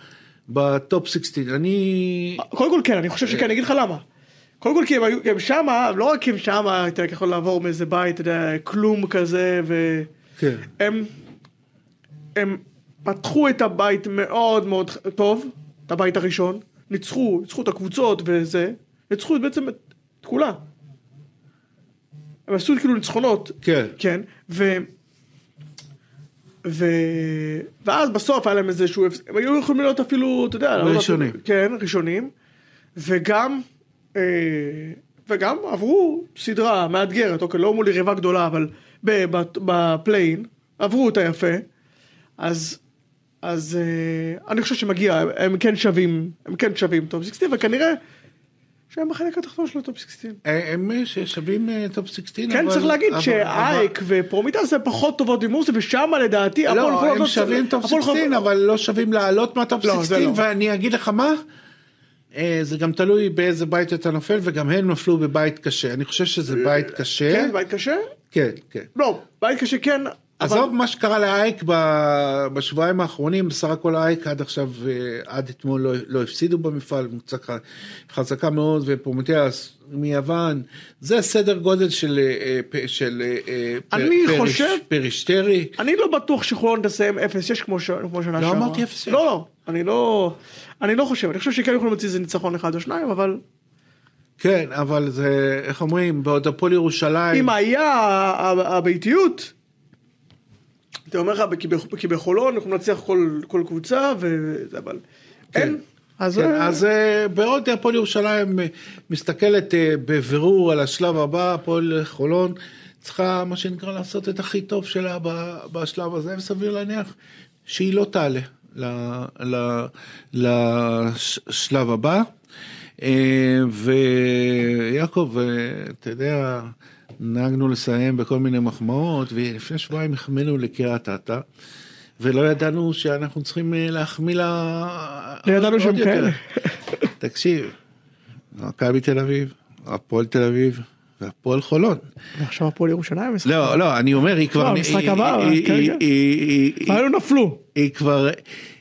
בטופ 16? אני... קודם כל כן, אני חושב שכן, אני אגיד לך למה. קודם כל כי הם היו, הם שמה, לא רק הם שמה, אתה יכול לעבור מאיזה בית, אתה יודע, כלום כזה, ו... כן. הם, הם פתחו את הבית מאוד מאוד טוב, את הבית הראשון, ניצחו, ניצחו את הקבוצות וזה, ניצחו בעצם את, את כולה. הם עשו כאילו ניצחונות, כן. כן, ו... ו... ואז בסוף היה להם איזשהו, הפס- הם היו יכולים להיות אפילו, אתה יודע, לא- ראשונים. כן, ראשונים, וגם, אה, וגם עברו סדרה מאתגרת, אוקיי, לא מול יריבה גדולה, אבל ב play-in, עברו אותה יפה, אז, אז אה, אני חושב שמגיע, הם, כן שווים, הם כן שווים. טופ 16, וכנראה שהם בחלק התחתון של הטופ 16. אה, הם אה, ששווים אה, טופ 16, כן, אבל- צריך להגיד שאייק ופרומיטס הם פחות טובות ממורסיה, ושם לדעתי לא, הם לא שווים טופ הפועל 16, חולון- אבל לא שווים לעלות מהטופ לא, זה 16, לא. ואני אגיד לך מה, זה גם תלוי באיזה בית אתה נופל, וגם הם נפלו בבית קשה. אני חושב שזה בית קשה. כן, בית קשה? כן, כן. לא, בית קשה כן. עזוב מה שקרה לאייק בשבועיים האחרונים, בסך הכל אייק עד עכשיו, אה, עד אתמול לא, לא הפסידו במפעל, ח- חזקה מאוד, ופרומטיאס מיוון, זה סדר גודל של, אה, של אה, אה, אני פר- חושב- פרישטרי. אני לא בטוח שחולון תסיים 0-6 כמו ש- כמו שנה לא שעברה. אמרתי 0-6. לא, לא, אני לא... אני לא חושב, אני חושב שכן יכולים להוציא איזה ניצחון אחד או שניים, אבל כן, אבל זה, איך אומרים, בעוד הפועל ירושלים, אם היה הביתיות, אתה אומר לך, כי בחולון יכולים לנצח כל- כל קבוצה, וזה, אבל אין. אז כן, אה, אז אה, בעוד הפועל ירושלים אה, מסתכלת אה, בבירור על השלב הבא, הפועל חולון צריכה מה שנקרא לעשות את הכי טוב שלה ב- בשלב הזה, וסביר להניח שהיא לא תעלה ל- ל- לשלב הבא. אה, ויעקב, אתה יודע, נהגנו לסיים בכל מיני מחמאות, ולפני שבועיים החמאנו לקריית אתא. ולא ידענו שאנחנו צריכים אה, להחמיא לה... לא ידענו עוד שהם. כאלה. תקשיב, מכבי תל אביב, הפועל תל אביב והפועל חולון. ועכשיו הפועל ירושלים משחק. לא, לא, אני אומר, היא כבר... לא, המשחק הבא, היא- כן, כן. האלו נפלו. היא כבר...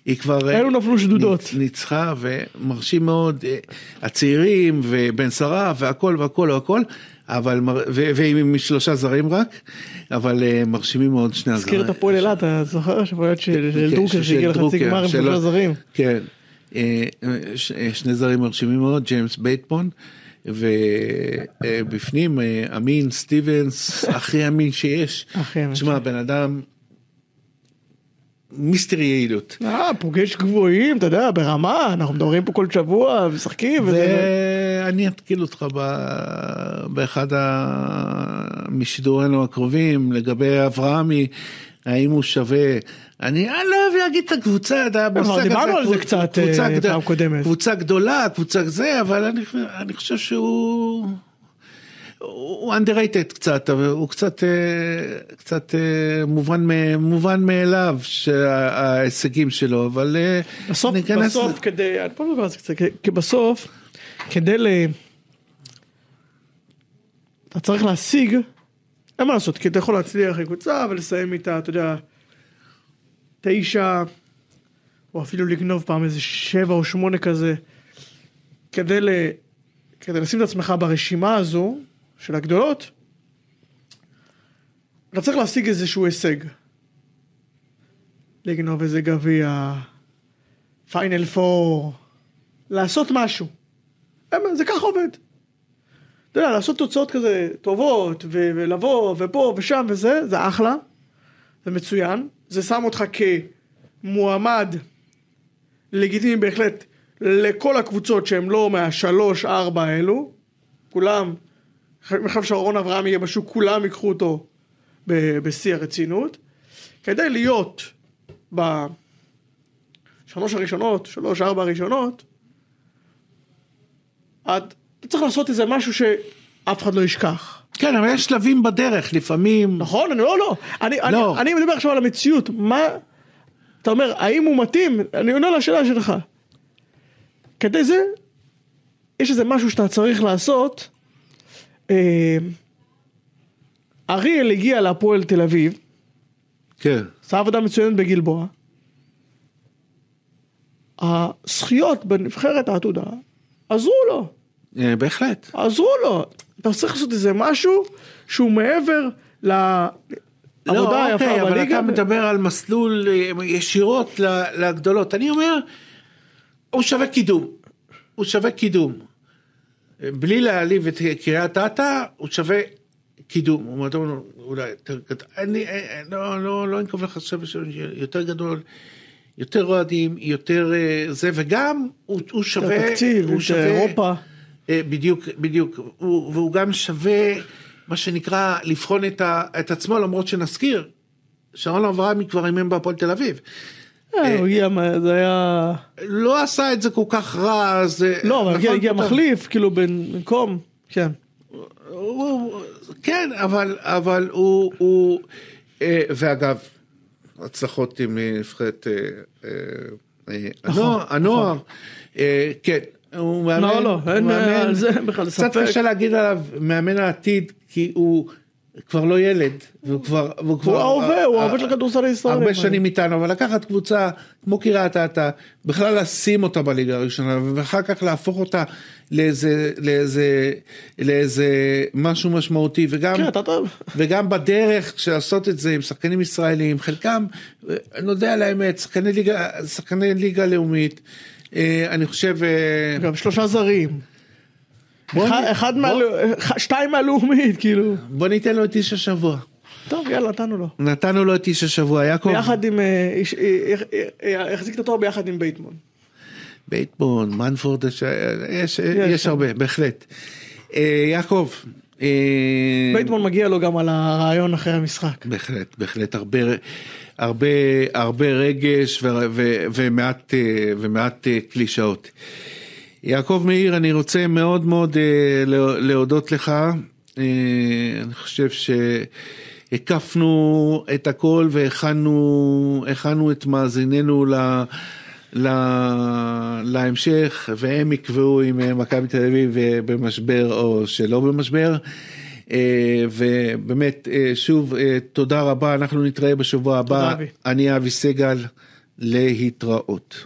היא כבר... אלו נפלו שדודות. ניצ- ניצחה ומרשים מאוד, אה, הצעירים ובן שרה והכל והכל והכל, אבל, ועם שלושה זרים רק, אבל אה, מרשימים מאוד שני הזרים. הזכיר את הפועל אילת, אתה זוכר? שפועלת של של כן, דרוקר שהגיע לחצי גמר עם שלושה זרים. כן, אה, אה, שני זרים מרשימים מאוד, ג'יימס בייטמון, ובפנים אמין סטיבנס, הכי אמין שיש. הכי אמין תשמע, בן אדם, mister יעילות. אה, פוגש גבוהים, אתה יודע, ברמה, אנחנו מדברים פה כל שבוע, משחקים, וזה... ואני אתקיל אותך ב- באחד ה- משידורינו הקרובים לגבי אברהמי, האם הוא שווה. אני אני לא אוהב להגיד את הקבוצה, אתה יודע, דיברנו על זה קצת, אה, פעם קודמת. קבוצה גדולה, קבוצה זה, אבל אני, אני חושב שהוא... הוא underrated קצת, אבל הוא קצת, אה, קצת אה, מובן, מובן מאליו שההישגים שלו, אבל אה, בסוף, ניכנס- בסוף כדי, אני פה מדבר על זה קצת, כי- בסוף, כדי ל... אתה צריך להשיג, אין מה לעשות, כי אתה יכול להצליח עם קבוצה ולסיים איתה, אתה יודע, תשע, או אפילו לגנוב פעם איזה שבע או שמונה כזה, כדי, ל... כדי לשים את עצמך ברשימה הזו של הגדולות, אתה צריך להשיג איזשהו הישג. לגנוב איזה גביע, פיינל פור, לעשות משהו. זה ככה עובד. אתה יודע, לעשות תוצאות כזה טובות, ו- ולבוא, ופה ושם וזה, זה אחלה, זה מצוין, זה שם אותך כמועמד לגיטימי בהחלט לכל הקבוצות שהן לא מהשלוש ארבע האלו, כולם, מחייב שאורון אברהם יהיה בשוק, כולם ייקחו אותו בשיא הרצינות, כדי להיות בשלוש הראשונות, שלוש ארבע הראשונות, את, אתה צריך לעשות איזה משהו שאף אחד לא ישכח. כן, אבל יש שלבים בדרך, לפעמים... נכון? אני לא, לא. אני, לא. אני, אני מדבר עכשיו על המציאות. מה... אתה אומר, האם הוא מתאים? אני עונה לשאלה שלך. כדי זה, יש איזה משהו שאתה צריך לעשות. אה, אריאל הגיע להפועל תל אביב, כן. עשה עבודה מצוינת בגלבוע. הזכיות בנבחרת העתודה עזרו לו, אה, בהחלט. עזרו לו. אתה צריך לעשות איזה משהו שהוא מעבר לעבודה לא, היפה אוקיי, אבל בליגה. אתה מדבר על מסלול אה, ישירות ל- לגדולות. אני אומר, הוא שווה קידום. הוא שווה קידום. בלי להעליב את קריית אתא, הוא שווה קידום. הוא אומר, "טוב, אולי יותר גדול. אני אה, לא, לא, לא אנקוב לך עכשיו יותר גדול. יותר אוהדים, יותר אה, זה, וגם הוא, הוא שווה, תקציב, הוא שווה, אירופה. אה, בדיוק, בדיוק, הוא, והוא גם שווה, מה שנקרא, לבחון את, ה, את עצמו, למרות שנזכיר, שרון אברהמי כבר אימן בהפועל תל אביב. אה, הוא הגיע, זה היה... לא עשה את זה כל כך רע, אז... אה, לא, אבל הגיע- נכון. מחליף, כאילו במקום, כן. כן, אבל, אבל הוא, הוא אה, ואגב, הצלחות עם אה, נבחרת אה, אה, אה, נכון, הנוער, אה, כן, הוא מאמן, לא, לא, אין. על זה בכלל קצת ספק. קשה להגיד עליו מאמן העתיד, כי הוא כבר לא ילד, והוא כבר, והוא כבר, ההווה, הוא אה, ההווה של הכדורסל הישראלי. הרבה שנים איתנו, אבל לקחת קבוצה כמו קריית אתא, בכלל לשים אותה בליגה הראשונה, ואחר כך להפוך אותה לאיזה, לאיזה, לאיזה משהו משמעותי, וגם, כן. וגם בדרך של לעשות את זה עם שחקנים ישראלים, חלקם, אה, נודה על האמת, שחקני ליגה, שחקני ליגה לאומית, אה, אני חושב, אה, גם שלושה זרים. אחד- מהלאומית, שתיים מהלאומית, כאילו. בוא ניתן לו את איש השבוע. טוב, יאללה, נתנו לו. נתנו לו את איש השבוע, יעקב. ביחד עם... אה, אה, אה, החזיק את התואר ביחד עם בייטמון. בייטמון, מנפורד, יש, שם. הרבה, בהחלט. יעקב, בייטמון מגיע לו גם על הראיון אחרי המשחק. בהחלט, בהחלט, הרבה, הרבה, הרבה רגש ומעט, ומעט קלישאות. יעקב מאיר, אני רוצה מאוד מאוד אה, לה- להודות לך. אה, אני חושב שהקפנו את הכל והכנו הכנו את מאזיננו ל... ל... להמשך והם יקבעו אם מכבי תל אביב אה, במשבר או שלא במשבר. אה, ובאמת אה, שוב תודה רבה אנחנו נתראה בשבוע הבא אבי. אני אבי סגל להתראות.